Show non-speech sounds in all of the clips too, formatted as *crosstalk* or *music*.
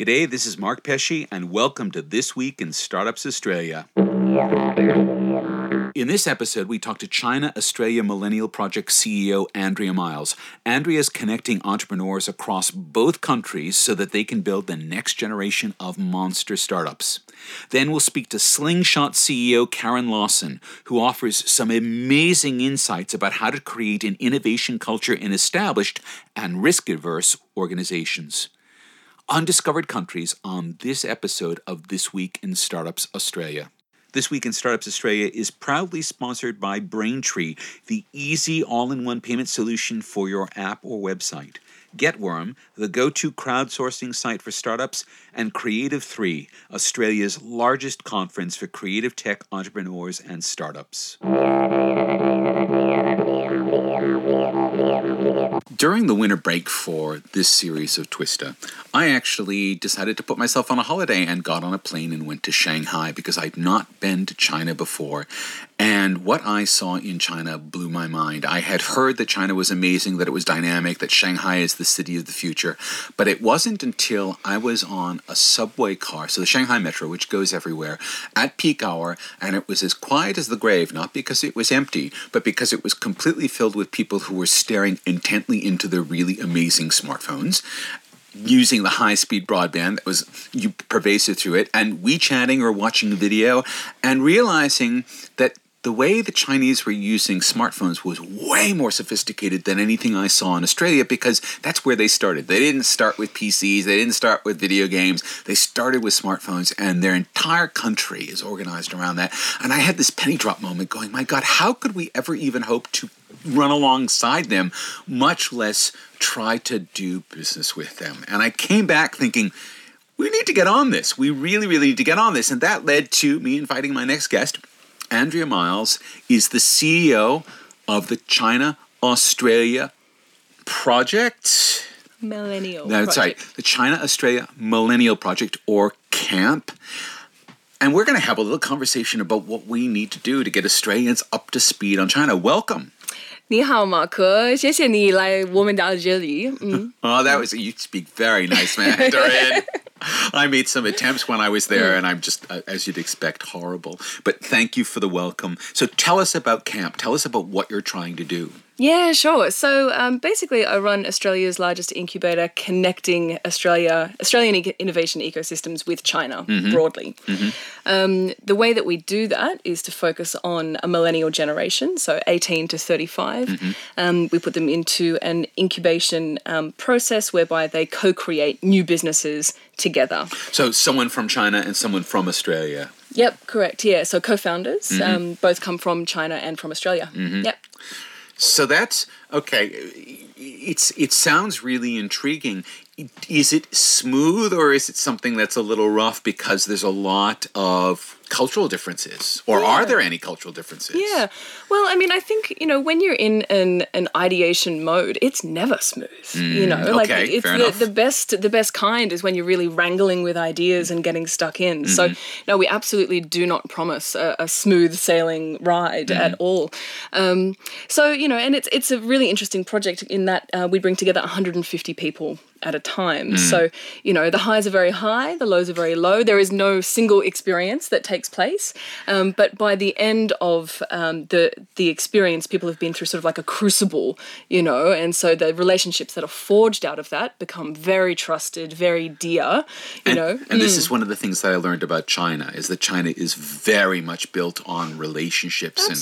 G'day, this is Mark Pesce, and welcome to This Week in Startups Australia. In this episode, we talk to China Australia Millennial Project CEO Andrea Miles. Andrea is connecting entrepreneurs across both countries so that they can build the next generation of monster startups. Then we'll speak to Slingshot CEO Karen Lawson, who offers some amazing insights about how to create an innovation culture in established and risk averse organizations undiscovered countries on this episode of This Week in Startups Australia. This Week in Startups Australia is proudly sponsored by Braintree, the easy all in one payment solution for your app or website. Getworm, the go to crowdsourcing site for startups, and Creative 3, Australia's largest conference for creative tech entrepreneurs and startups. During the winter break for this series of Twista, I actually decided to put myself on a holiday and got on a plane and went to Shanghai because I'd not been to China before. And what I saw in China blew my mind. I had heard that China was amazing, that it was dynamic, that Shanghai is the city of the future. But it wasn't until I was on a subway car, so the Shanghai Metro, which goes everywhere, at peak hour, and it was as quiet as the grave, not because it was empty, but because it was completely filled with people who were staring intently into their really amazing smartphones using the high speed broadband that was pervasive through it and WeChatting or watching video and realizing that the way the Chinese were using smartphones was way more sophisticated than anything I saw in Australia because that's where they started. They didn't start with PCs, they didn't start with video games, they started with smartphones, and their entire country is organized around that. And I had this penny drop moment going, my God, how could we ever even hope to run alongside them, much less try to do business with them? And I came back thinking, we need to get on this. We really, really need to get on this. And that led to me inviting my next guest, Andrea Miles is the CEO of the China Australia Project. Millennial. That's Project. right. The China Australia Millennial Project or CAMP. And we're going to have a little conversation about what we need to do to get Australians up to speed on China. Welcome. 你好，马克，谢谢你来我们的这里。嗯，*laughs* Oh, that was you speak very nice Mandarin. *laughs* I made some attempts when I was there, and I'm just, uh, as you'd expect, horrible. But thank you for the welcome. So tell us about camp. Tell us about what you're trying to do. Yeah, sure. So um, basically, I run Australia's largest incubator, connecting Australia, Australian e- innovation ecosystems with China mm-hmm. broadly. Mm-hmm. Um, the way that we do that is to focus on a millennial generation, so 18 to 35. Mm-hmm. Um, we put them into an incubation um, process whereby they co-create new businesses together. So someone from China and someone from Australia. Yep, correct. Yeah, so co-founders mm-hmm. um, both come from China and from Australia. Mm-hmm. Yep. So that's okay. It's it sounds really intriguing. Is it smooth or is it something that's a little rough because there's a lot of cultural differences? Or yeah. are there any cultural differences? Yeah. Well i mean i think you know when you're in an, an ideation mode it's never smooth mm, you know okay, like it's the, the, best the best kind is when you're really wrangling with ideas and getting stuck in. Mm-hmm. so no we absolutely do not promise a, a smooth sailing ride mm-hmm. at all. Um, so you know and it's it's a really interesting project in that uh, we bring together 150 people at a time. Mm. So, you know, the highs are very high, the lows are very low. There is no single experience that takes place. Um, but by the end of um, the the experience, people have been through sort of like a crucible, you know, and so the relationships that are forged out of that become very trusted, very dear, you and, know. And mm. this is one of the things that I learned about China is that China is very much built on relationships and,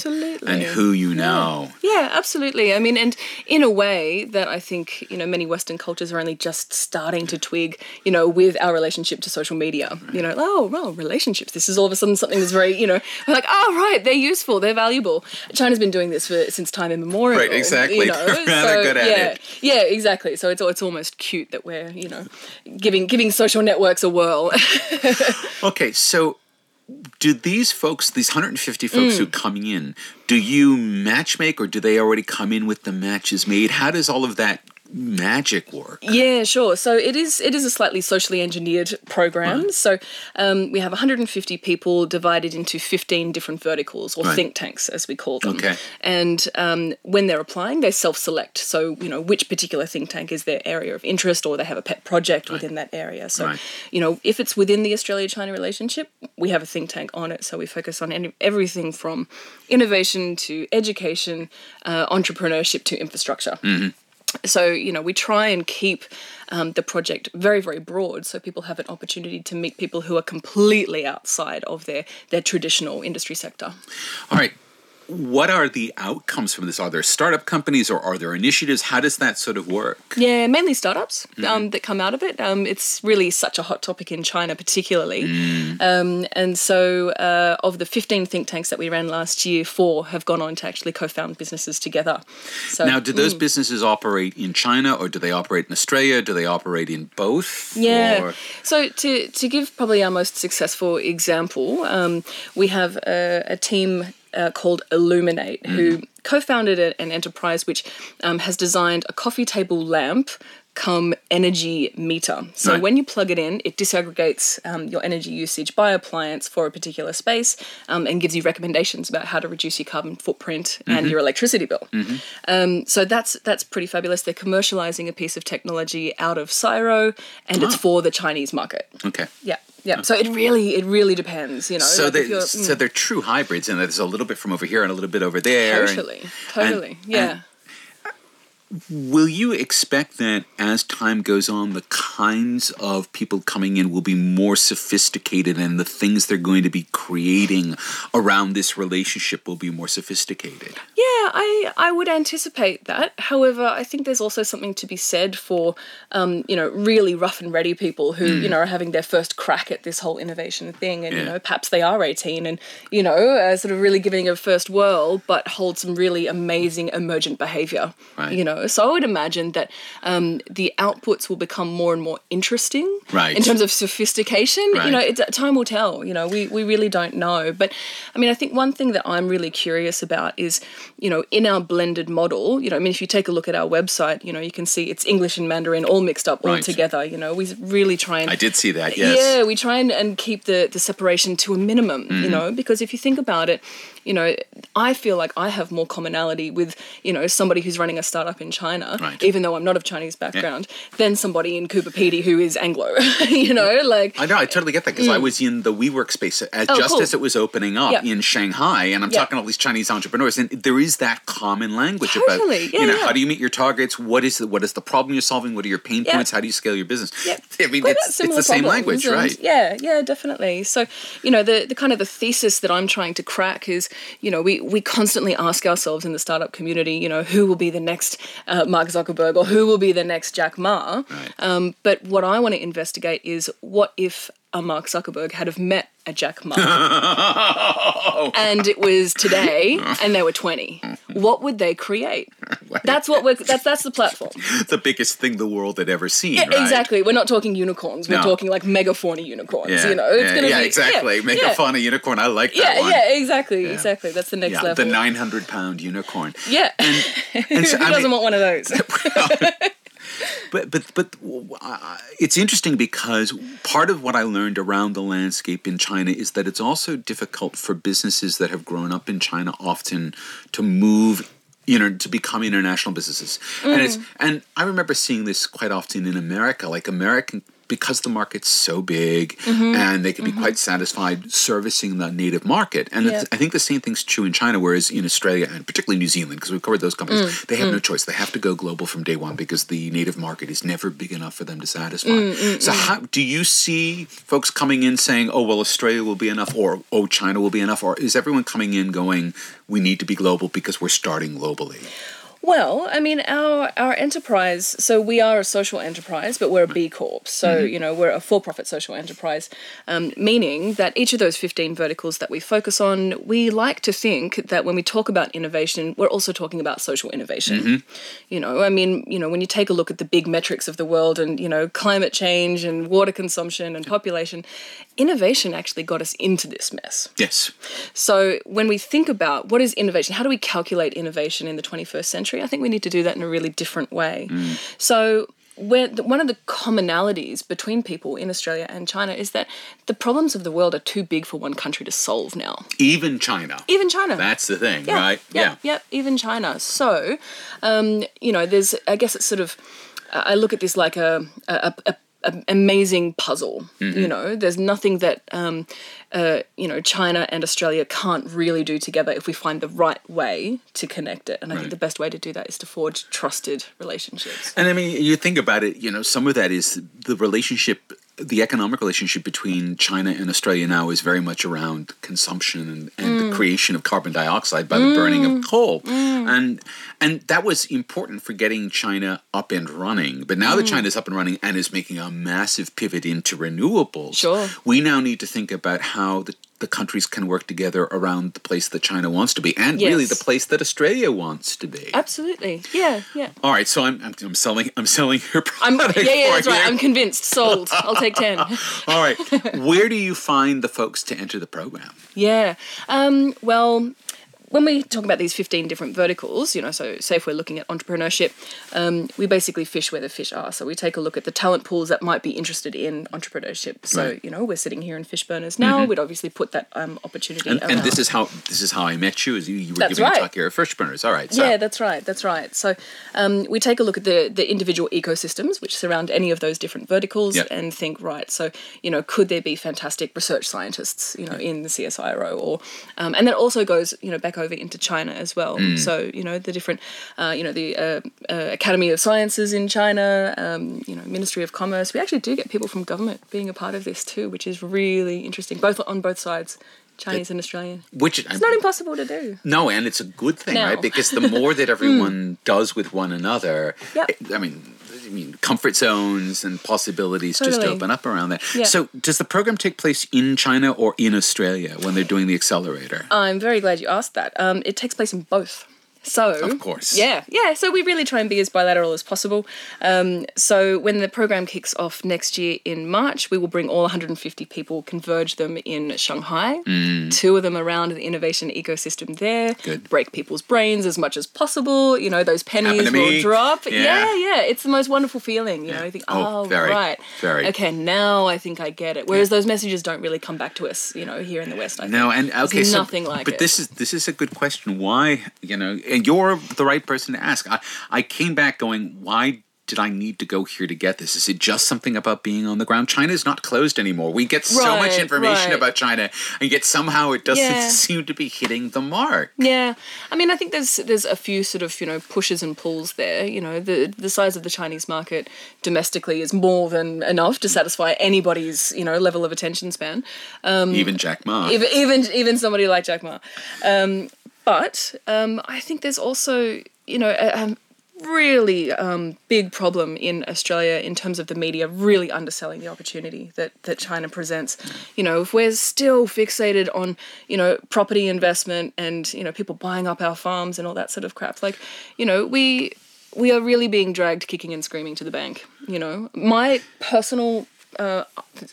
and who you know. Yeah. yeah, absolutely. I mean, and in a way that I think, you know, many Western cultures are only just starting to twig, you know, with our relationship to social media. You know, oh, well, relationships. This is all of a sudden something that's very, you know, like, oh, right, they're useful, they're valuable. China's been doing this for since time immemorial. Right, exactly. You know? *laughs* so, good at yeah, it. Yeah, exactly. So it's it's almost cute that we're, you know, giving giving social networks a whirl. *laughs* okay, so do these folks, these 150 folks mm. who are coming in, do you matchmake or do they already come in with the matches made? How does all of that magic work. Yeah, sure. So it is it is a slightly socially engineered program. Right. So um, we have 150 people divided into 15 different verticals or Right. think tanks, as we call them. Okay. And um, when they're applying, they self-select. So you know which particular think tank is their area of interest, or they have a pet project within that area. So Right. you know if it's within the Australia-China relationship, we have a think tank on it. So we focus on any, everything from innovation to education, uh, entrepreneurship to infrastructure so you know we try and keep um, the project very very broad so people have an opportunity to meet people who are completely outside of their their traditional industry sector All right. What are the outcomes from this? Are there startup companies or are there initiatives? How does that sort of work? yeah mainly startups um, that come out of it um, it's really such a hot topic in china particularly um, and so uh, of the 15 think tanks that we ran last year four have gone on to actually co-found businesses together so Now, do those businesses operate in China or do they operate in Australia? Do they operate in both? Yeah. Or- So to to give probably our most successful example, um, we have a, a team. Uh, called Illuminate, who co-founded an enterprise which um, has designed a coffee table lamp come energy meter. So Right. when you plug it in, it disaggregates um, your energy usage by appliance for a particular space um, and gives you recommendations about how to reduce your carbon footprint and your electricity bill. Um, so that's that's pretty fabulous. They're commercializing a piece of technology out of CSIRO, and it's Ah. for the Chinese market. Okay. Yeah, yeah. So it really it really depends, you know. So like they you're- so they're true hybrids, and there's a little bit from over here and a little bit over there. and- totally, totally, and- yeah. Will you expect that as time goes on, the kinds of people coming in will be more sophisticated and the things they're going to be creating around this relationship will be more sophisticated? Yeah, I I would anticipate that. However, I think there's also something to be said for um, you know really rough and ready people who you know are having their first crack at this whole innovation thing, and you Hmm. Know perhaps they are 18 and you know uh, sort of really giving a first whirl, but hold some really amazing emergent behavior. Right. You know, so I would imagine that um, the outputs will become more and more interesting. Right. In terms of sophistication, Right. you know, it's, time will tell. You know, we we really don't know. But I mean, I think one thing that I'm really curious about is, you know, in our blended model, you know, I mean, if you take a look at our website, you know, you can see it's English and Mandarin all mixed up all Right. together. You know, we really try and I did see that, yes. yeah, we try and, and keep the, the separation to a minimum, Mm-hmm. you know, because if you think about it, you know, I feel like I have more commonality with, you know, somebody who's running a startup in China, Right. even though I'm not of Chinese background, than somebody in Coober Pedy who is Anglo, *laughs* you know, like. I know, I totally get that because I mm. was in the WeWork space as, Oh, just cool. as it was opening up Yeah. in Shanghai, and I'm Yeah. talking to all these Chinese entrepreneurs, and there is that common language Totally, about yeah, you know yeah. how do you meet your targets, what is the, what is the problem you're solving, what are your pain Yeah. points, how do you scale your business? Yeah. *laughs* I mean, it's, it's the same language, right? Yeah, yeah, definitely. So, you know, the, the kind of the thesis that I'm trying to crack is, you know, we, we constantly ask ourselves in the startup community, you know, who will be the next uh, Mark Zuckerberg or who will be the next Jack Ma? Right. Um, but what I want to investigate is what if a Mark Zuckerberg had have met a Jack Ma *laughs* and it was today and they were 20 *laughs* what would they create *laughs* that's what we're that's that's the platform *laughs* the biggest thing the world had ever seen, yeah, right? exactly. We're not talking unicorns. We're No. talking like megafauna unicorns. Yeah, You know, it's yeah, gonna yeah, be exactly. Yeah, Make yeah. a fun unicorn. I like that Yeah, one. yeah, exactly, exactly. That's the next Yeah, level. the 900 pound unicorn. yeah. And *laughs* so, Who I doesn't mean- want one of those? But but but uh, it's interesting because part of what I learned around the landscape in China is that it's also difficult for businesses that have grown up in China often to move you know to become international businesses. And it's mm. and i remember seeing this quite often in america like american because the market's so big mm-hmm. and they can be mm-hmm. quite satisfied servicing the native market. And it's, Yeah. i think the same thing's true in china whereas in australia and particularly new zealand because we've covered those companies mm. they have no mm. choice. They have to go global from day one because the native market is never big enough for them to satisfy. Mm, so how do you see folks coming in saying oh well australia will be enough or oh china will be enough or is everyone coming in going we need to be global because we're starting globally Well, I mean, our our enterprise. So we are a social enterprise, but we're a B Corp. So Mm-hmm. you know, we're a for-profit social enterprise, um, meaning that each of those fifteen verticals that we focus on, we like to think that when we talk about innovation, we're also talking about social innovation. Mm-hmm. You know, I mean, you know, when you take a look at the big metrics of the world, and you know, climate change and water consumption and population, innovation actually got us into this mess. yes So when we think about what is innovation, how do we calculate innovation in the 21st century? Country. I think we need to do that in a really different way. So the, one of the commonalities between people in Australia and China is that the problems of the world are too big for one country to solve now. Even China. Even China. That's the thing, yeah, right? Yeah, yeah, even China. So, um, you know, there's, I guess it's sort of, I look at this like a, a, a amazing puzzle. Mm-hmm. You know, there's nothing that, um, uh, you know, China and Australia can't really do together if we find the right way to connect it. And I think the best way to do that is to forge trusted relationships. And I mean, you think about it, you know, some of that is the relationship, the economic relationship between China and Australia now is very much around consumption and, and Mm. the creation of carbon dioxide by the burning of coal. And and that was important for getting China up and running. But now that Mm. China's up and running and is making a massive pivot into renewables, Sure. we now need to think about how the the countries can work together around the place that China wants to be, and really the place that Australia wants to be. Absolutely. Yeah, yeah. All right, so I'm, I'm, I'm selling I'm selling your I'm, product. yeah, yeah, for that's right. I'm convinced. Sold. I'll take 10. *laughs* All right, where do you find the folks to enter the program? Yeah. Um, well, when we talk about these 15 different verticals, you know, so say if we're looking at entrepreneurship, um, we basically fish where the fish are. So we take a look at the talent pools that might be interested in entrepreneurship. So, Right. Mm-hmm. you know, we're sitting here in Fishburners now. We'd obviously put that um, opportunity And, and this is how this is how I met you. Is you, you were That's giving a talk here at Fishburners. All right, so Yeah, that's right. That's right. So um, we take a look at the the individual ecosystems which surround any of those different verticals Yep. and think, right, so you know, could there be fantastic research scientists, you know, in the CSIRO, or um, and that also goes, you know, back over into China as well. Mm. So you know, the different, uh, you know, the uh, uh, Academy of Sciences in China, um, you know, Ministry of Commerce. We actually do get people from government being a part of this too, which is really interesting, both on both sides. Chinese and Australian. which It's not impossible to do. no, and it's a good thing, No. right? Because the more that *laughs* everyone does with one another, Yep. it- I mean. I mean, comfort zones and possibilities just open up around that. Yeah. So, does the program take place in China or in Australia when they're doing the accelerator? I'm very glad you asked that. Um, it takes place in both. So, Of course. yeah, yeah. So we really try and be as bilateral as possible. Um, so when the program kicks off next year in March, we will bring all 150 people, converge them in Shanghai, two of them around the innovation ecosystem there. Mm. Good. Break people's brains as much as possible. You know, those pennies will drop. Yeah. Yeah. yeah, It's the most wonderful feeling. You know, you think, Oh, oh, very, right, very. Okay, now I think I get it. Whereas those messages don't really come back to us. You know, here in the West. I think. No, and okay, It's so nothing like but it. this is this is a good question. Why, you know, you're the right person to ask. I I came back going, why did I need to go here to get this? Is it just something about being on the ground? China is not closed anymore. We get so much information right. about China, and yet somehow it doesn't Yeah. *laughs* seem to be hitting the mark. Yeah, I mean, I think there's there's a few sort of you know pushes and pulls there. You know, the the size of the Chinese market domestically is more than enough to satisfy anybody's you know level of attention span. Even Jack Ma. Um, Even even even somebody like Jack Ma. Um, but um, I think there's also you know a, a really um, big problem in Australia in terms of the media really underselling the opportunity that that China presents. You know, if we're still fixated on you know property investment and you know people buying up our farms and all that sort of crap, like you know we we are really being dragged kicking and screaming to the bank. You know, my personal uh,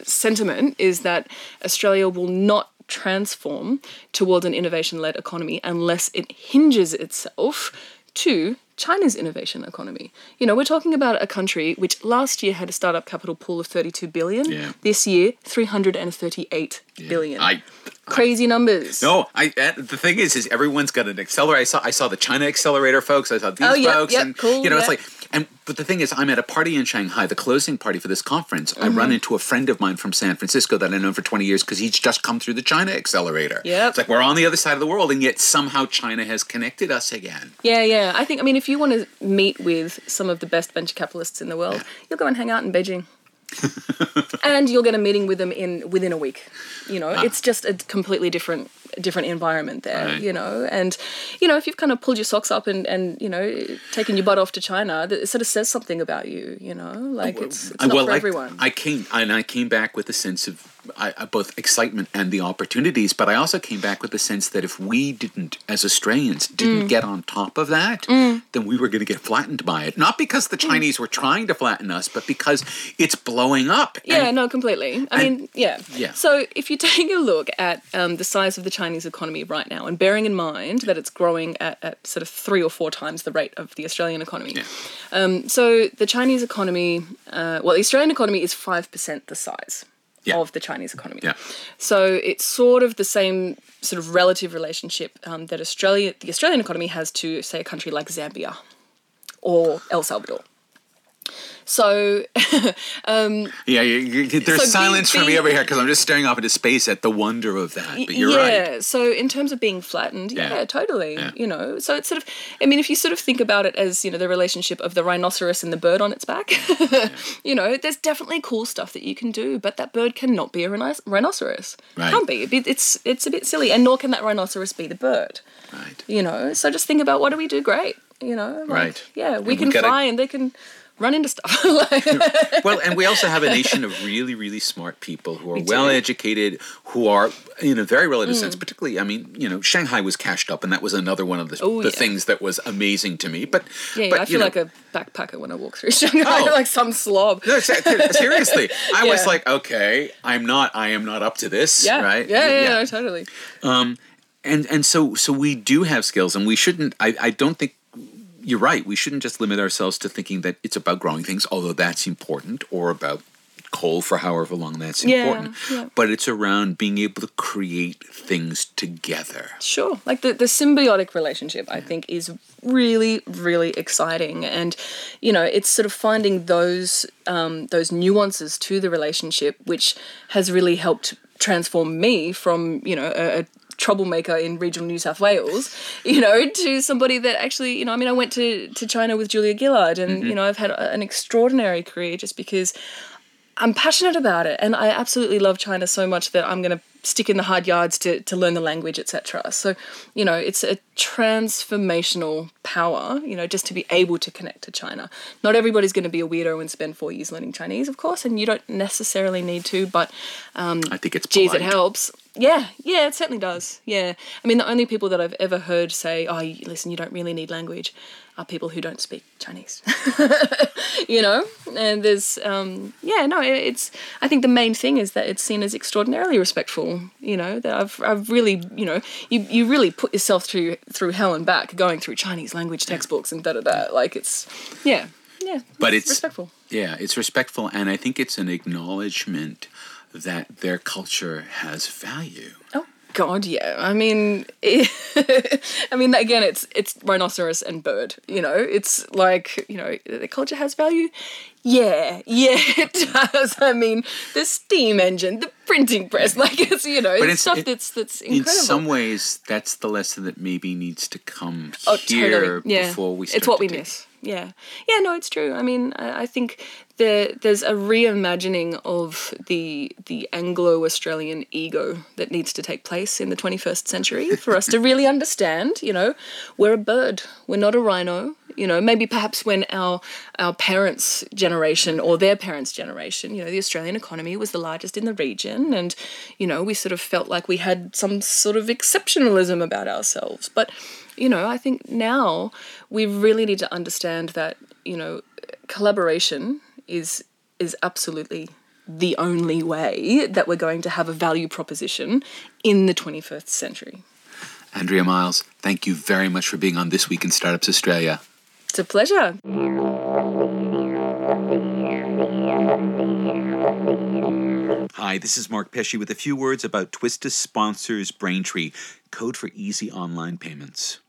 sentiment is that Australia will not transform towards an innovation led economy unless it hinges itself to China's innovation economy. You know, we're talking about a country which last year had a startup capital pool of 32 billion. Yeah. This year, 338 billion. I Crazy numbers. no, I. uh, The thing is, is everyone's got an accelerator. I saw, I saw the China accelerator folks. I saw these Oh, yep, folks, yep, and cool, you know, it's like, and but the thing is, I'm at a party in Shanghai, the closing party for this conference. I Mm-hmm. run into a friend of mine from San Francisco that I've known for 20 years because he's just come through the China accelerator. Yeah, it's like we're on the other side of the world, and yet somehow China has connected us again. Yeah, yeah. I think, I mean, if you want to meet with some of the best venture capitalists in the world, you'll go and hang out in Beijing. *laughs* and you'll get a meeting with them in within a week. You know, it's just a completely different different environment there, Right. you know. And you know, if you've kind of pulled your socks up and and you know, taken your butt off to China, that it sort of says something about you, you know. Like it's, it's not well, for I, everyone. I came and I came back with a sense of I, I, both excitement and the opportunities, but I also came back with the sense that if we didn't, as Australians, didn't mm. get on top of that, mm. then we were going to get flattened by it. Not because the mm. Chinese mm. were trying to flatten us, but because it's blowing up. Yeah, and, no, completely. I and, mean, yeah. Yeah. So if you *laughs* take a look at um, the size of the Chinese economy right now, and bearing in mind that it's growing at, at sort of three or four times the rate of the Australian economy. Yeah. Um, so the Chinese economy, uh, well, the Australian economy is 5% the size yeah. of the Chinese economy. Yeah. So it's sort of the same sort of relative relationship um, that Australia, the Australian economy has to, say, a country like Zambia or El Salvador. So, *laughs* um, yeah, you, you, there's so silence being, from me over here because I'm just staring off into space at the wonder of that. But you're yeah, right. So, in terms of being flattened, yeah, yeah totally. Yeah. You know, so it's sort of, I mean, if you sort of think about it as you know the relationship of the rhinoceros and the bird on its back, yeah. *laughs* you know, there's definitely cool stuff that you can do, but that bird cannot be a rhinoceros. Right. Can't be. It's it's a bit silly, and nor can that rhinoceros be the bird. Right. You know, so just think about what do we do great. You know, like, right. Yeah, we and can fly, and they can run into stuff. *laughs* well, and we also have a nation of really, really smart people who are well educated, who are, in a very relative mm. sense, particularly, I mean, you know, Shanghai was cashed up, and that was another one of the, oh, the yeah. things that was amazing to me. But yeah, but, I feel know, like a backpacker when I walk through *laughs* Shanghai, oh, like some slob. No, seriously, I yeah. was like, okay, I'm not, I am not up to this, yeah. right? Yeah, yeah, yeah. No, totally. Um, and and so so we do have skills, and we shouldn't. I I don't think you're right. We shouldn't just limit ourselves to thinking that it's about growing things, although that's important, or about coal for however long that's important. Yeah, yeah. But it's around being able to create things together. Sure. Like the, the symbiotic relationship, I think, is really, really exciting. And, you know, it's sort of finding those um, those nuances to the relationship, which has really helped transform me from, you know, a, a troublemaker in regional New South Wales, *laughs* you know, to somebody that actually, you know, I mean, I went to, to China with Julia Gillard and, mm-hmm. you know, I've had an extraordinary career just because I'm passionate about it. And I absolutely love China so much that I'm going to stick in the hard yards to, to learn the language, etc. So, you know, it's a transformational power, you know, just to be able to connect to China. Not everybody's going to be a weirdo and spend four years learning Chinese, of course, and you don't necessarily need to, but um, I think it's geez, it helps. Yeah, yeah, it certainly does. Yeah. I mean, the only people that I've ever heard say, oh, listen, you don't really need language are people who don't speak Chinese. *laughs* you know? And there's, um, yeah, no, it's, I think the main thing is that it's seen as extraordinarily respectful, you know, that I've, I've really, you know, you, you really put yourself through, through hell and back going through Chinese language textbooks and da da da. Like it's, yeah, yeah. But it's, it's respectful. Yeah, it's respectful. And I think it's an acknowledgement that their culture has value. Oh God, yeah. I mean, it, *laughs* I mean, again, it's it's rhinoceros and bird. You know, it's like you know, the culture has value. Yeah, *laughs* yeah, it does. I mean, the steam engine, the printing press, *laughs* like it's you know, but it's, stuff it, that's that's incredible. In some ways, that's the lesson that maybe needs to come oh, here totally. yeah. before we. Start. It's what we miss yeah yeah no it's true i mean i, I think there, there's a reimagining of the the anglo-australian ego that needs to take place in the 21st century for us to *laughs* really understand you know we're a bird we're not a rhino you know maybe perhaps when our our parents generation or their parents generation you know the australian economy was the largest in the region and you know we sort of felt like we had some sort of exceptionalism about ourselves but you know, I think now we really need to understand that, you know, collaboration is is absolutely the only way that we're going to have a value proposition in the 21st century. Andrea Miles, thank you very much for being on This Week in Startups Australia. It's a pleasure. Hi, this is Mark Pesce with a few words about Twista sponsors Braintree, code for easy online payments.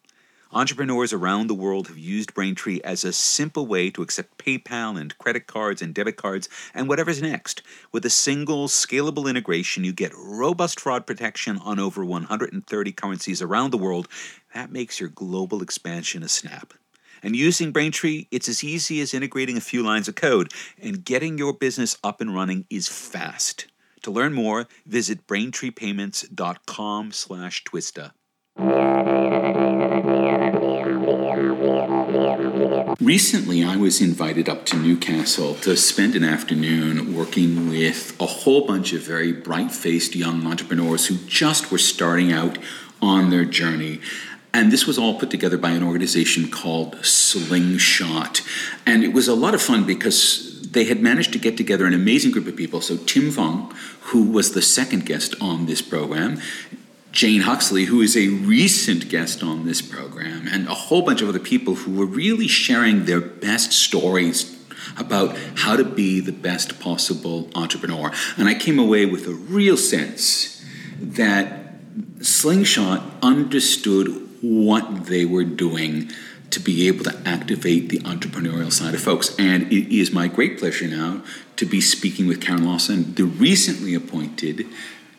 Entrepreneurs around the world have used Braintree as a simple way to accept PayPal and credit cards and debit cards and whatever's next. With a single, scalable integration, you get robust fraud protection on over 130 currencies around the world. That makes your global expansion a snap. And using Braintree, it's as easy as integrating a few lines of code, and getting your business up and running is fast. To learn more, visit braintreepayments.com slash twista. Recently, I was invited up to Newcastle to spend an afternoon working with a whole bunch of very bright faced young entrepreneurs who just were starting out on their journey. And this was all put together by an organization called Slingshot. And it was a lot of fun because they had managed to get together an amazing group of people. So, Tim Fung, who was the second guest on this program, Jane Huxley, who is a recent guest on this program, and a whole bunch of other people who were really sharing their best stories about how to be the best possible entrepreneur. And I came away with a real sense that Slingshot understood what they were doing to be able to activate the entrepreneurial side of folks. And it is my great pleasure now to be speaking with Karen Lawson, the recently appointed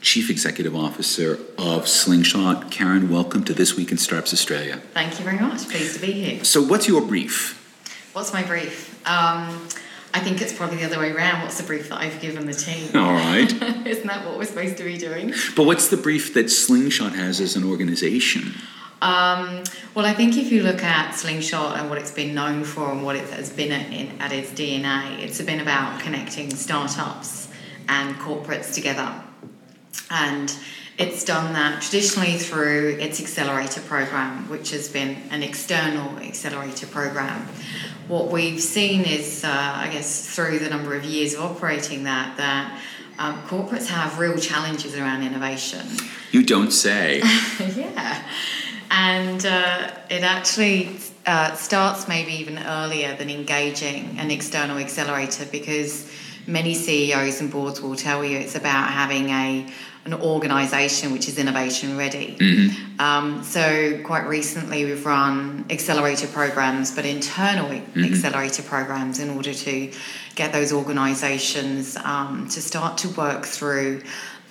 Chief Executive Officer of Slingshot. Karen, welcome to This Week in Startups Australia. Thank you very much. Pleased to be here. So, what's your brief? What's my brief? Um, I think it's probably the other way around. What's the brief that I've given the team? *laughs* All right. *laughs* Isn't that what we're supposed to be doing? But what's the brief that Slingshot has as an organization? Um, well, I think if you look at Slingshot and what it's been known for and what it has been at, in, at its DNA, it's been about connecting startups and corporates together and it's done that traditionally through its accelerator program, which has been an external accelerator program. What we've seen is, uh, I guess, through the number of years of operating that, that um, corporates have real challenges around innovation. You don't say. *laughs* yeah. And uh, it actually uh, starts maybe even earlier than engaging an external accelerator because many CEOs and boards will tell you it's about having a an organisation which is innovation ready. Mm-hmm. Um, so quite recently we've run accelerator programs, but internal mm-hmm. accelerator programs in order to get those organisations um, to start to work through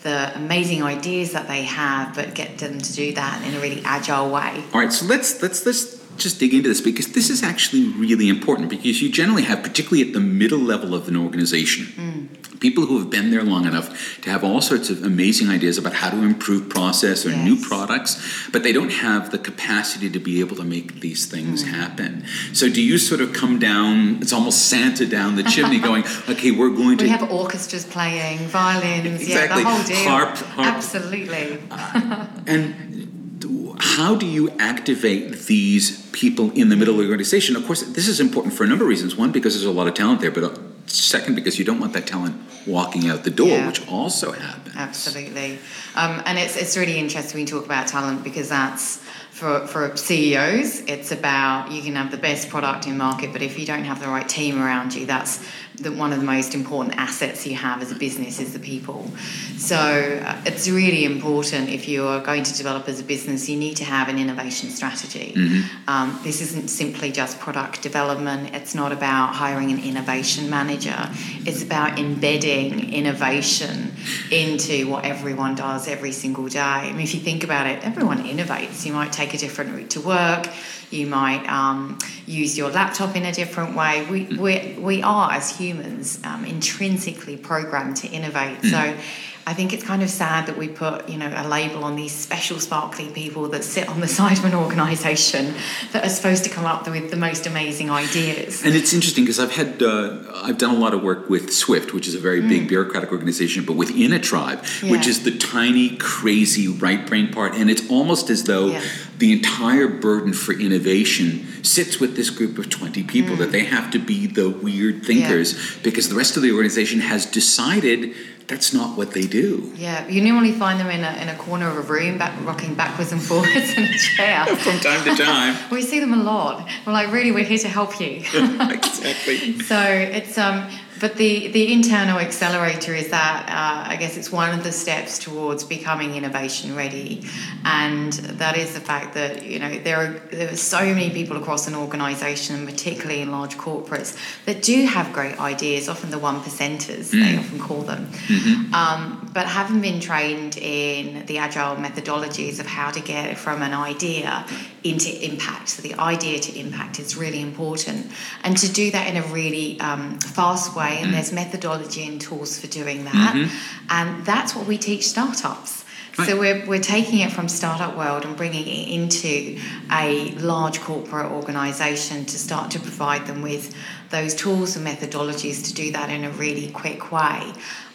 the amazing ideas that they have, but get them to do that in a really agile way. All right, so let's let's let's just dig into this because this is actually really important because you generally have, particularly at the middle level of an organization, mm. people who have been there long enough to have all sorts of amazing ideas about how to improve process or yes. new products, but they don't have the capacity to be able to make these things mm. happen. So, do you sort of come down? It's almost Santa down the chimney, *laughs* going, "Okay, we're going to." We have orchestras playing, violins, exactly. yeah, the whole deal. Harp, harp. Absolutely. Uh, and how do you activate these people in the middle of the organization? Of course, this is important for a number of reasons. One, because there's a lot of talent there, but uh, second, because you don't want that talent walking out the door, yeah. which also happens. Absolutely. Um, and it's, it's really interesting when you talk about talent because that's for, for CEOs, it's about you can have the best product in market, but if you don't have the right team around you, that's the, one of the most important assets you have as a business is the people. So uh, it's really important if you are going to develop as a business, you need to have an innovation strategy. Mm-hmm. Um, this isn't simply just product development. It's not about hiring an innovation manager. It's about embedding innovation into what everyone does every single day. I mean, if you think about it, everyone innovates. You might take a different route to work you might um, use your laptop in a different way. We, we, we are, as humans, um, intrinsically programmed to innovate. Mm. So *clears throat* I think it's kind of sad that we put, you know, a label on these special sparkly people that sit on the *laughs* side of an organisation that are supposed to come up with the most amazing ideas. And it's interesting because I've had, uh, I've done a lot of work with Swift, which is a very mm. big bureaucratic organization, but within a tribe, yeah. which is the tiny, crazy right brain part, and it's almost as though yeah. the entire burden for innovation sits with this group of 20 people mm. that they have to be the weird thinkers yeah. because the rest of the organization has decided that's not what they do. Yeah, you normally find them in a, in a corner of a room, back, rocking backwards and forwards in a chair. *laughs* From time to time. *laughs* we see them a lot. We're like, really, we're here to help you. *laughs* exactly. so it's um, but the, the internal accelerator is that uh, I guess it's one of the steps towards becoming innovation ready, and that is the fact that you know there are there are so many people across an organisation, particularly in large corporates, that do have great ideas. Often the one percenters, mm. they often call them, mm-hmm. um, but haven't been trained in the agile methodologies of how to get from an idea into impact. So the idea to impact is really important, and to do that in a really um, fast way and there's methodology and tools for doing that. Mm-hmm. And that's what we teach startups. Right. So we're, we're taking it from startup world and bringing it into a large corporate organization to start to provide them with those tools and methodologies to do that in a really quick way.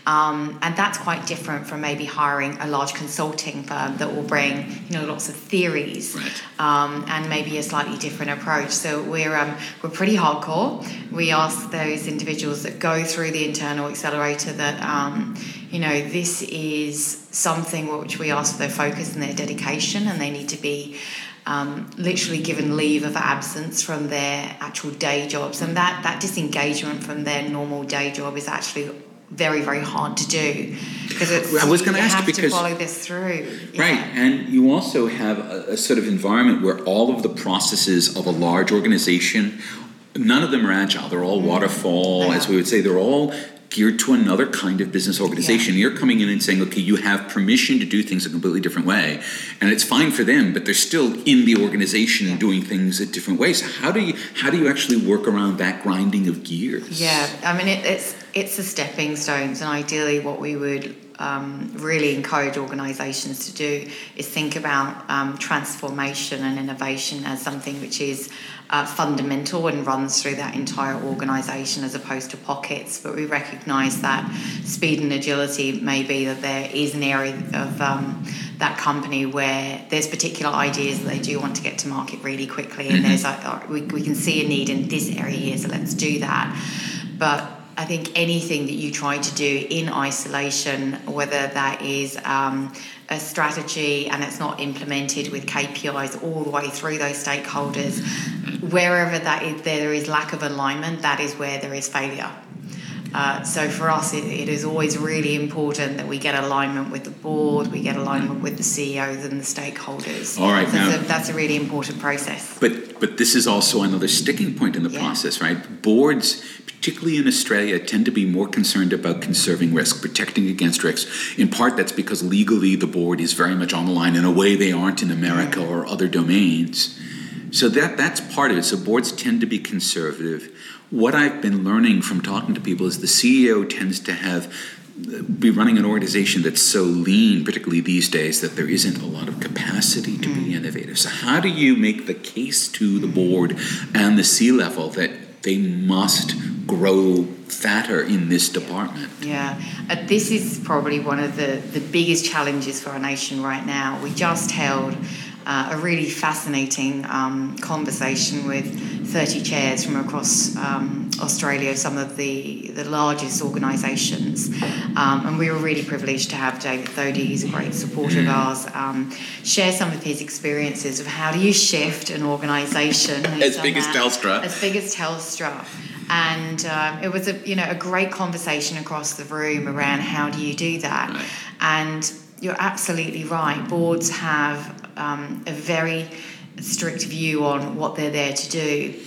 Um, and that's quite different from maybe hiring a large consulting firm that will bring you know lots of theories right. um, and maybe a slightly different approach. So we're um, we're pretty hardcore. We ask those individuals that go through the internal accelerator that um, you know this is something which we ask for their focus and their dedication, and they need to be. Um, literally given leave of absence from their actual day jobs, and that, that disengagement from their normal day job is actually very very hard to do because it's I was going to ask have because to follow this through yeah. right and you also have a, a, sort of environment where all of the processes of a large organization none of them are agile they're all mm. waterfall yeah. as we would say they're all geared to another kind of business organization. Yeah. You're coming in and saying, okay, you have permission to do things a completely different way, and it's fine for them, but they're still in the organization yeah. doing things a different way. So how do you how do you actually work around that grinding of gears? Yeah, I mean it, it's it's the stepping stones, and ideally, what we would um, really encourage organisations to do is think about um, transformation and innovation as something which is uh, fundamental and runs through that entire organisation as opposed to pockets. But we recognise that speed and agility may be that there is an area of um, that company where there's particular ideas that they do want to get to market really quickly, and mm-hmm. there's like, we, we can see a need in this area here, so let's do that. But I think anything that you try to do in isolation, whether that is um, a strategy and it's not implemented with KPIs all the way through those stakeholders, wherever that is, there is lack of alignment, that is where there is failure. Uh, so for us, it, it is always really important that we get alignment with the board, we get alignment with the CEOs and the stakeholders. All right, so now, that's, a, that's a really important process. But but this is also another sticking point in the yeah. process, right? Boards, particularly in Australia, tend to be more concerned about conserving risk, protecting against risks. In part, that's because legally the board is very much on the line in a way they aren't in America or other domains. So that that's part of it. So boards tend to be conservative what I've been learning from talking to people is the CEO tends to have be running an organization that's so lean, particularly these days, that there isn't a lot of capacity to be mm. innovative. So, how do you make the case to the board and the C level that they must grow fatter in this department? Yeah, uh, this is probably one of the, the biggest challenges for our nation right now. We just held uh, a really fascinating um, conversation with 30 chairs from across um, Australia, some of the, the largest organisations. Um, and we were really privileged to have David Thodey, he's a great supporter of ours, um, share some of his experiences of how do you shift an organisation as big as Telstra. As big as Telstra and um, it was a you know a great conversation across the room around how do you do that right. and you're absolutely right boards have um, a very strict view on what they're there to do.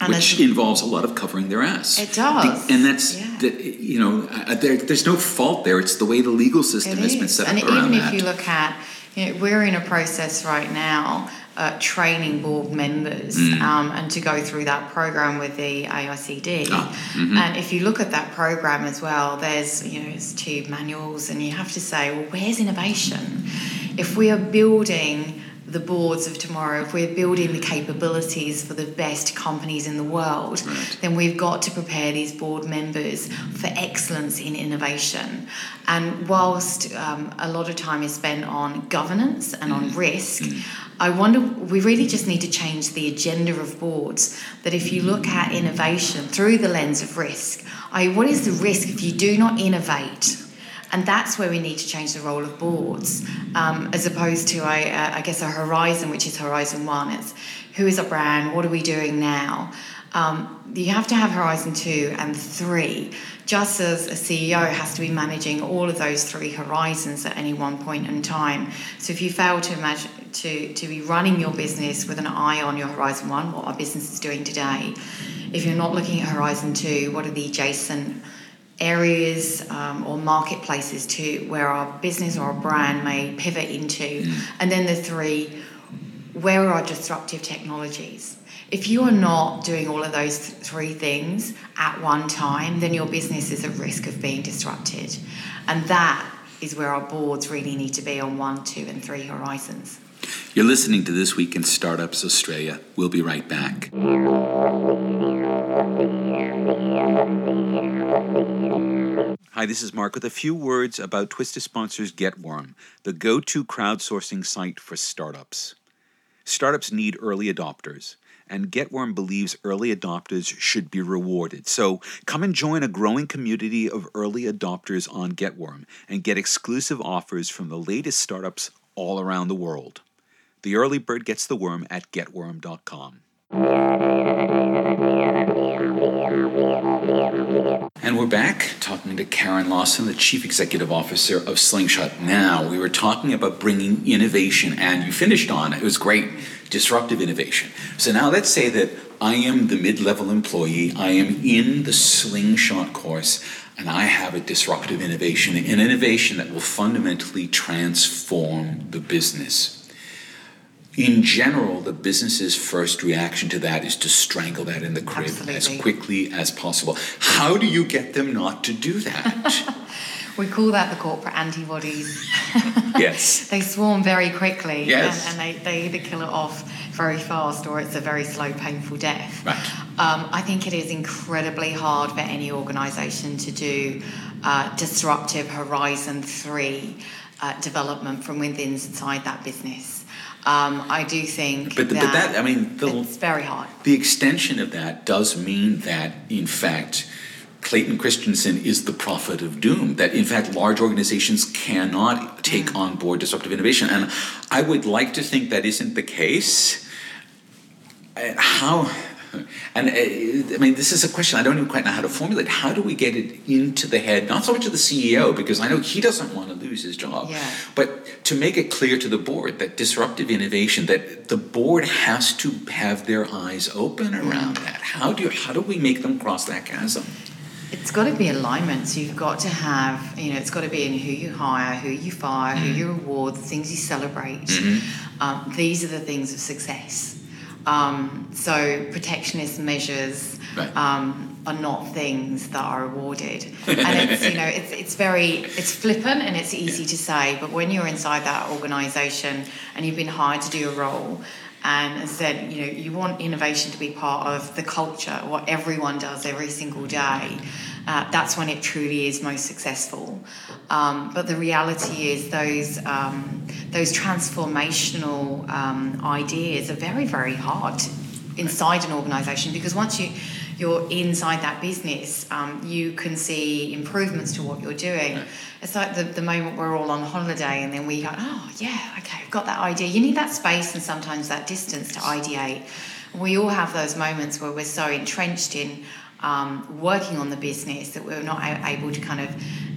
And Which involves a lot of covering their ass. It does, and that's yeah. the, you know uh, there, there's no fault there. It's the way the legal system it has is. been set and up around even if you look at, you know, we're in a process right now uh, training board members mm. um, and to go through that program with the AICD. Ah, mm-hmm. And if you look at that program as well, there's you know it's two manuals, and you have to say, well, where's innovation? If we are building the boards of tomorrow, if we're building the capabilities for the best companies in the world, right. then we've got to prepare these board members for excellence in innovation. And whilst um, a lot of time is spent on governance and mm. on risk, mm. I wonder, we really just need to change the agenda of boards. That if you look at innovation through the lens of risk, I, what is the risk if you do not innovate? And that's where we need to change the role of boards, um, as opposed to, I, uh, I guess, a horizon, which is Horizon One. It's who is our brand? What are we doing now? Um, you have to have Horizon Two and Three. Just as a CEO has to be managing all of those three horizons at any one point in time. So if you fail to imagine to, to be running your business with an eye on your Horizon One, what our business is doing today, if you're not looking at Horizon Two, what are the adjacent areas um, or marketplaces to where our business or our brand may pivot into. Mm. And then the three, where are our disruptive technologies? If you are not doing all of those th- three things at one time, then your business is at risk of being disrupted. And that is where our boards really need to be on one, two, and three horizons. You're listening to This Week in Startups Australia. We'll be right back. Hi, this is Mark with a few words about Twista sponsors GetWorm, the go to crowdsourcing site for startups. Startups need early adopters, and GetWorm believes early adopters should be rewarded. So come and join a growing community of early adopters on GetWorm and get exclusive offers from the latest startups all around the world. The early bird gets the worm at getworm.com. we're back talking to Karen Lawson, the Chief Executive Officer of Slingshot. Now, we were talking about bringing innovation, and you finished on it. It was great, disruptive innovation. So now let's say that I am the mid level employee, I am in the Slingshot course, and I have a disruptive innovation, an innovation that will fundamentally transform the business in general, the business's first reaction to that is to strangle that in the crib Absolutely. as quickly as possible. How do you get them not to do that? *laughs* We call that the corporate antibodies. *laughs* yes. they swarm very quickly Yes. and, and they, they either kill it off very fast or it's a very slow, painful death. Right. Um, I think it is incredibly hard for any organisation to do uh, disruptive Horizon 3 uh, development from within inside that business. Um, I do think But, the, but that, I mean, the, it's very hard. the extension of that does mean that, in fact, Clayton Christensen is the prophet of doom. That, in fact, large organizations cannot take Mm. on board disruptive innovation. And I would like to think that isn't the case. Uh, How, and uh, I mean, this is a question I don't even quite know how to formulate. How do we get it into the head, not so much of the CEO, because I know he doesn't want to lose his job, Yeah. but to make it clear to the board that disruptive innovation, that the board has to have their eyes open around that. How do you, how do we make them cross that chasm? It's got to be alignment. So you've got to have, you know, it's got to be in who you hire, who you fire, who you reward, the things you celebrate. Um, these are the things of success. Um, so protectionist measures Right. um, are not things that are awarded. and it's you know it's it's very it's flippant and it's easy to say, but when you're inside that organisation and you've been hired to do a role. And as I said, you know, you want innovation to be part of the culture, what everyone does every single day. Uh, that's when it truly is most successful. Um, but the reality is, those um, those transformational um, ideas are very, very hard inside an organisation because once you you're inside that business, um, you can see improvements to what you're doing. It's like the, the moment we're all on holiday and then we go, oh, yeah, okay, I've got that idea. You need that space and sometimes that distance to ideate. We all have those moments where we're so entrenched in um, working on the business that we're not able to kind of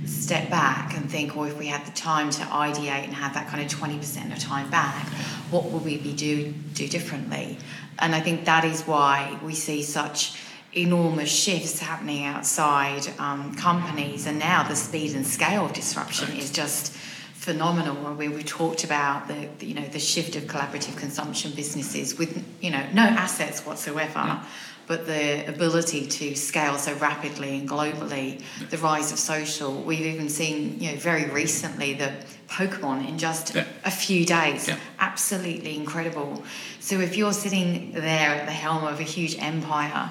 step back and think, well, if we had the time to ideate and have that kind of 20% of time back, what would we be do, do differently? And I think that is why we see such enormous shifts happening outside um, companies, and now the speed and scale of disruption is just phenomenal. Where we talked about the, the, you know the shift of collaborative consumption businesses with you know no assets whatsoever. But the ability to scale so rapidly and globally, the rise of social. We've even seen, you know, very recently the Pokemon in just Yeah. a few days. Yeah. Absolutely incredible. So if you're sitting there at the helm of a huge empire,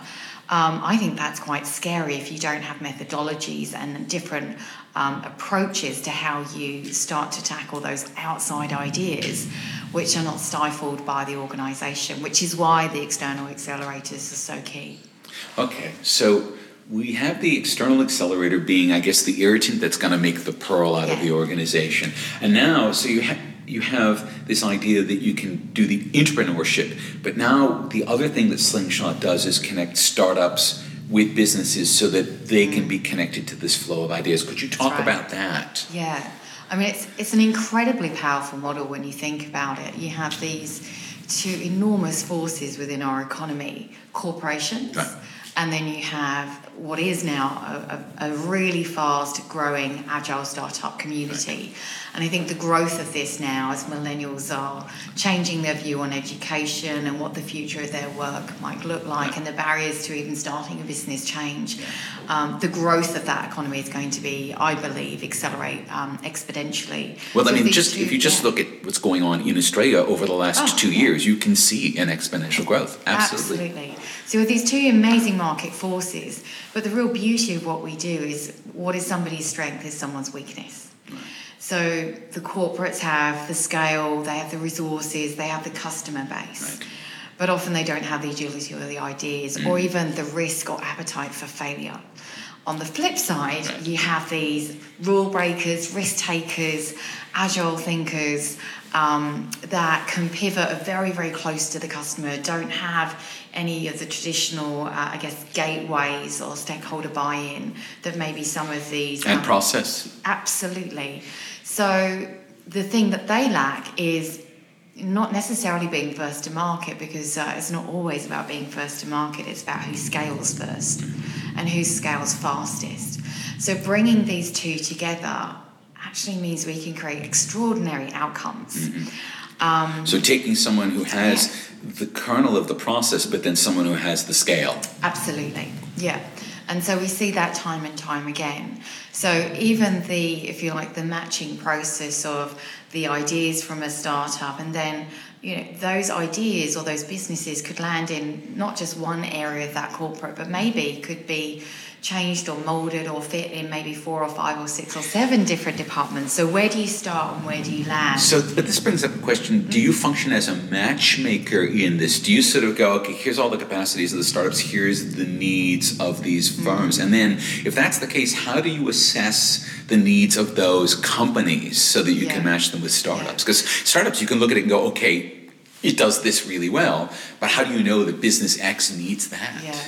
um, I think that's quite scary if you don't have methodologies and different um, approaches to how you start to tackle those outside ideas, which are not stifled by the organisation, which is why the external accelerators are so key. Okay, so we have the external accelerator being, I guess, the irritant that's going to make the pearl out of the organization. And now, so you have you have this idea that you can do the entrepreneurship, but now the other thing that Slingshot does is connect startups with businesses so that they can be connected to this flow of ideas. Could you talk right. about that? Yeah, I mean, it's, it's an incredibly powerful model when you think about it. You have these two enormous forces within our economy corporations, Right. And then you have what is now a, a, a really fast growing agile startup community. And I think the growth of this now, as millennials are changing their view on education and what the future of their work might look like, and the barriers to even starting a business change, um, the growth of that economy is going to be, I believe, accelerate um, exponentially. Well, so I mean, just two, if you just yeah. look at what's going on in Australia over the last oh, two yeah. years, you can see an exponential growth. Absolutely. Absolutely. So with these two amazing market forces, but the real beauty of what we do is what is somebody's strength is someone's weakness. So the corporates have the scale, they have the resources, they have the customer base. Right. But often they don't have the agility or the ideas mm. or even the risk or appetite for failure. On the flip side, right. you have these rule breakers, risk takers, agile thinkers um, that can pivot very, very close to the customer, don't have any of the traditional, uh, I guess, gateways or stakeholder buy in that maybe some of these. And um, process. Absolutely. So the thing that they lack is not necessarily being first to market because uh, it's not always about being first to market, it's about who scales first and who scales fastest. So bringing these two together actually means we can create extraordinary outcomes. Mm-hmm. Um, so taking someone who has yeah. the kernel of the process, but then someone who has the scale. Absolutely, yeah. And so we see that time and time again. So even the, if you like, the matching process of the ideas from a startup and then you know those ideas or those businesses could land in not just one area of that corporate but maybe could be changed or molded or fit in maybe four or five or six or seven different departments. So where do you start and where do you land? So this brings up a question: Do you function as a matchmaker in this? Do you sort of go, okay, here's all the capacities of the startups, here's the needs of these mm-hmm. firms, and then if that's the case, how do you assess the needs of those companies so that you yeah. can match them with startups? Because yeah. startups, you can look at it and go, okay. It does this really well, but how do you know that business X needs that? Yeah.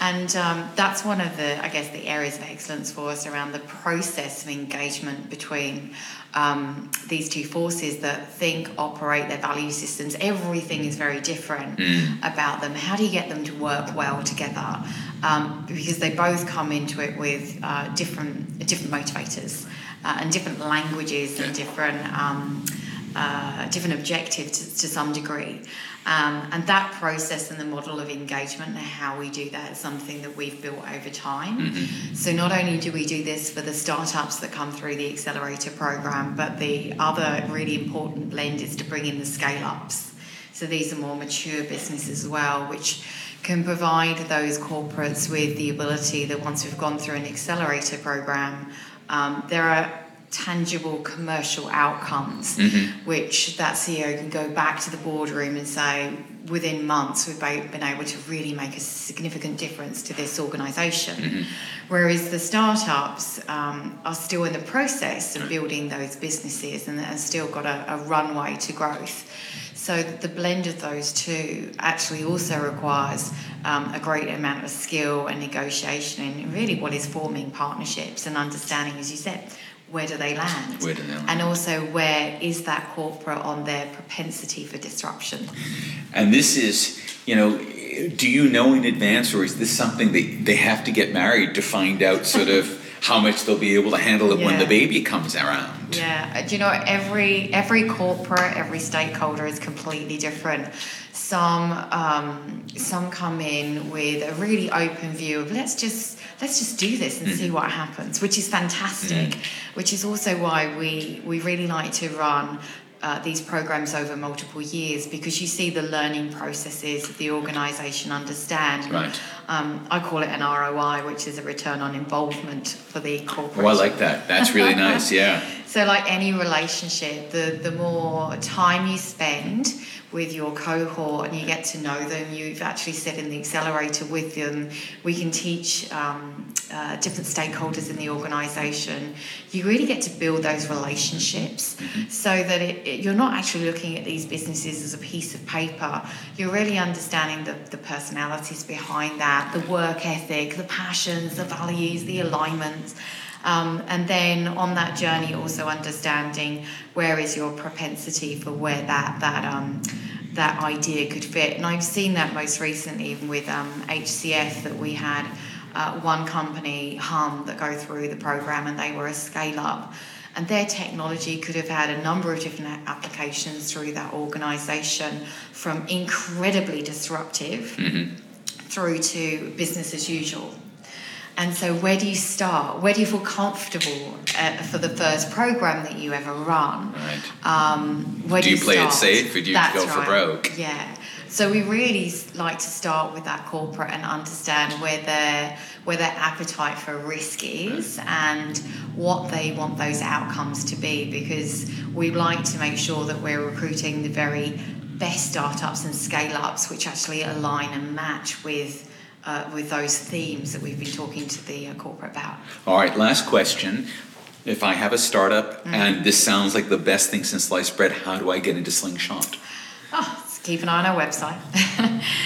And um, that's one of the, I guess, the areas of excellence for us around the process of engagement between um, these two forces that think, operate their value systems. Everything is very different mm. about them. How do you get them to work well together? Um, because they both come into it with uh, different different motivators uh, and different languages and different um, uh, different objectives to, to some degree. Um, and that process and the model of engagement and how we do that is something that we've built over time. Mm-hmm. So not only do we do this for the startups that come through the accelerator program, but the other really important blend is to bring in the scale ups. So these are more mature businesses as well, which can provide those corporates with the ability that once we've gone through an accelerator program, um, there are tangible commercial outcomes, mm-hmm. which that CEO can go back to the boardroom and say, within months, we've been able to really make a significant difference to this organization. Mm-hmm. Whereas the startups um, are still in the process of building those businesses and still got a, a runway to growth. So the blend of those two actually also requires um, a great amount of skill and negotiation and really what is forming partnerships and understanding, as you said, where do they land? Where do they land? And also, where is that corporate on their propensity for disruption? And this is, you know, do you know in advance, or is this something that they have to get married to find out sort of *laughs* how much they'll be able to handle it yeah. when the baby comes around? Yeah, uh, do you know every every corporate, every stakeholder is completely different. Some um, some come in with a really open view of let's just let's just do this and mm. see what happens, which is fantastic. Mm. Which is also why we we really like to run uh, these programs over multiple years because you see the learning processes the organisation understand. Right. Um, I call it an ROI, which is a return on involvement for the corporate. Oh, I like that. That's really nice. *laughs* Yeah. So, like any relationship, the the more time you spend with your cohort and you get to know them. You've actually set in the accelerator with them. We can teach um, uh, different stakeholders in the organisation. You really get to build those relationships so that it, it, you're not actually looking at these businesses as a piece of paper. You're really understanding the, the personalities behind that, the work ethic, the passions, the values, the alignments. Um, and then on that journey, also understanding where is your propensity for where that that um, that idea could fit. And I've seen that most recently even with um, HCF that we had uh, one company, Hum, that go through the program, and they were a scale up. And their technology could have had a number of different applications through that organisation, from incredibly disruptive Mm-hmm. through to business as usual. And so, where do you start? Where do you feel comfortable uh, for the first program that you ever run? Right. Um, where Do you play it safe or do you That's go for right. broke? Yeah. So we really like to start with that corporate and understand where their where their appetite for risk is and what they want those outcomes to be because we like to make sure that we're recruiting the very best startups and scale ups which actually align and match with uh, with those themes that we've been talking to the uh, corporate about. All right, last question. If I have a startup Mm-hmm. and this sounds like the best thing since sliced bread, how do I get into Slingshot? Oh, keep an eye on our website.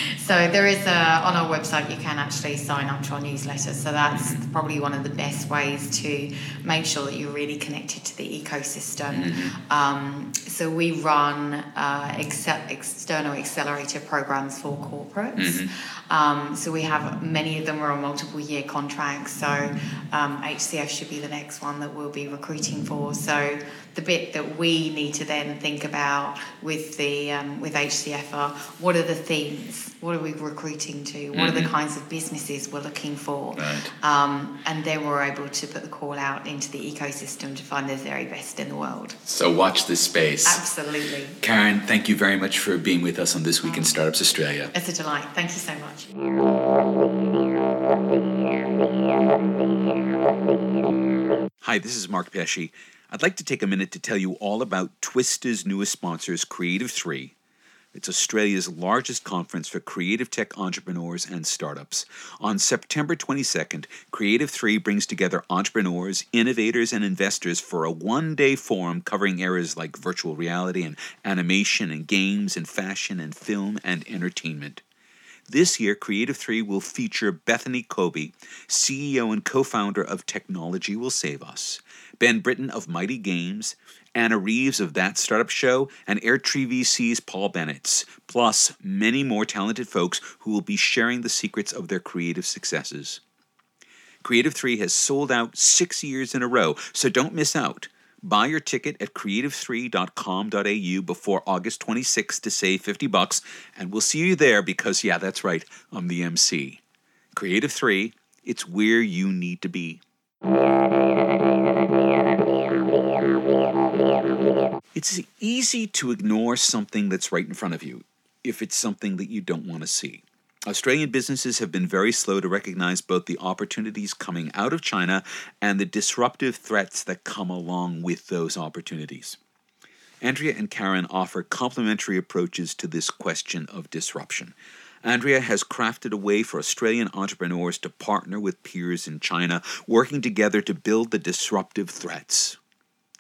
*laughs* so there is a, on our website you can actually sign up to our newsletter. So that's probably one of the best ways to make sure that you're really connected to the ecosystem. Um, so we run uh, excel, external accelerator programs for corporates. Um, so we have many of them are on multiple year contracts. So um, HCF should be the next one that we'll be recruiting for. So the bit that we need to then think about with the um, with HCF are what are the themes? What are we recruiting to? What are the kinds of businesses we're looking for? Right. Um, and then we're able to put the call out into the ecosystem to find the very best in the world. So watch this space. Absolutely. Karen, thank you very much for being with us on This Week in Startups Australia. It's a delight. Thank you so much. Hi, this is Mark Pesce. I'd like to take a minute to tell you all about Twista's newest sponsors, Creative 3. It's Australia's largest conference for creative tech entrepreneurs and startups. On September 22nd, Creative 3 brings together entrepreneurs, innovators, and investors for a one day forum covering areas like virtual reality and animation and games and fashion and film and entertainment. This year, Creative 3 will feature Bethany Koby, CEO and co founder of Technology Will Save Us, Ben Britton of Mighty Games, Anna Reeves of That Startup Show, and Airtree VC's Paul Bennett, plus many more talented folks who will be sharing the secrets of their creative successes. Creative 3 has sold out six years in a row, so don't miss out. Buy your ticket at creative3.com.au before August 26th to save 50 bucks, and we'll see you there because, yeah, that's right, I'm the MC. Creative 3, it's where you need to be. It's easy to ignore something that's right in front of you if it's something that you don't want to see. Australian businesses have been very slow to recognize both the opportunities coming out of China and the disruptive threats that come along with those opportunities. Andrea and Karen offer complementary approaches to this question of disruption. Andrea has crafted a way for Australian entrepreneurs to partner with peers in China, working together to build the disruptive threats.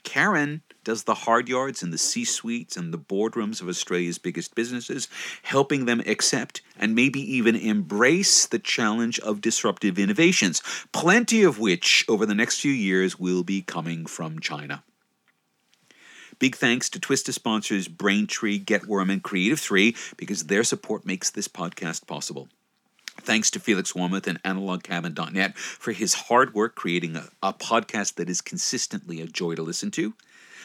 Karen does the hard yards in the C suites and the boardrooms of Australia's biggest businesses, helping them accept and maybe even embrace the challenge of disruptive innovations, plenty of which over the next few years will be coming from China. Big thanks to Twista sponsors Braintree, Getworm, and Creative 3 because their support makes this podcast possible. Thanks to Felix Wormuth and AnalogCabin.net for his hard work creating a, a podcast that is consistently a joy to listen to.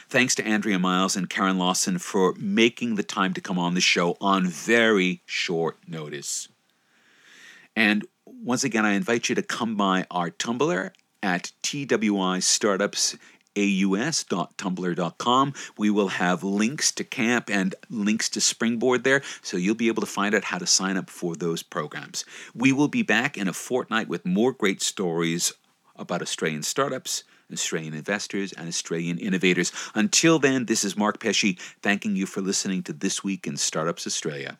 Thanks to Andrea Myles and Karen Lawson for making the time to come on the show on very short notice. And once again, I invite you to come by our Tumblr at twistartupsaus.tumblr.com. We will have links to camp and links to Springboard there, so you'll be able to find out how to sign up for those programs. We will be back in a fortnight with more great stories about Australian startups, Australian investors, and Australian innovators. Until then, this is Mark Pesce thanking you for listening to This Week in Startups Australia.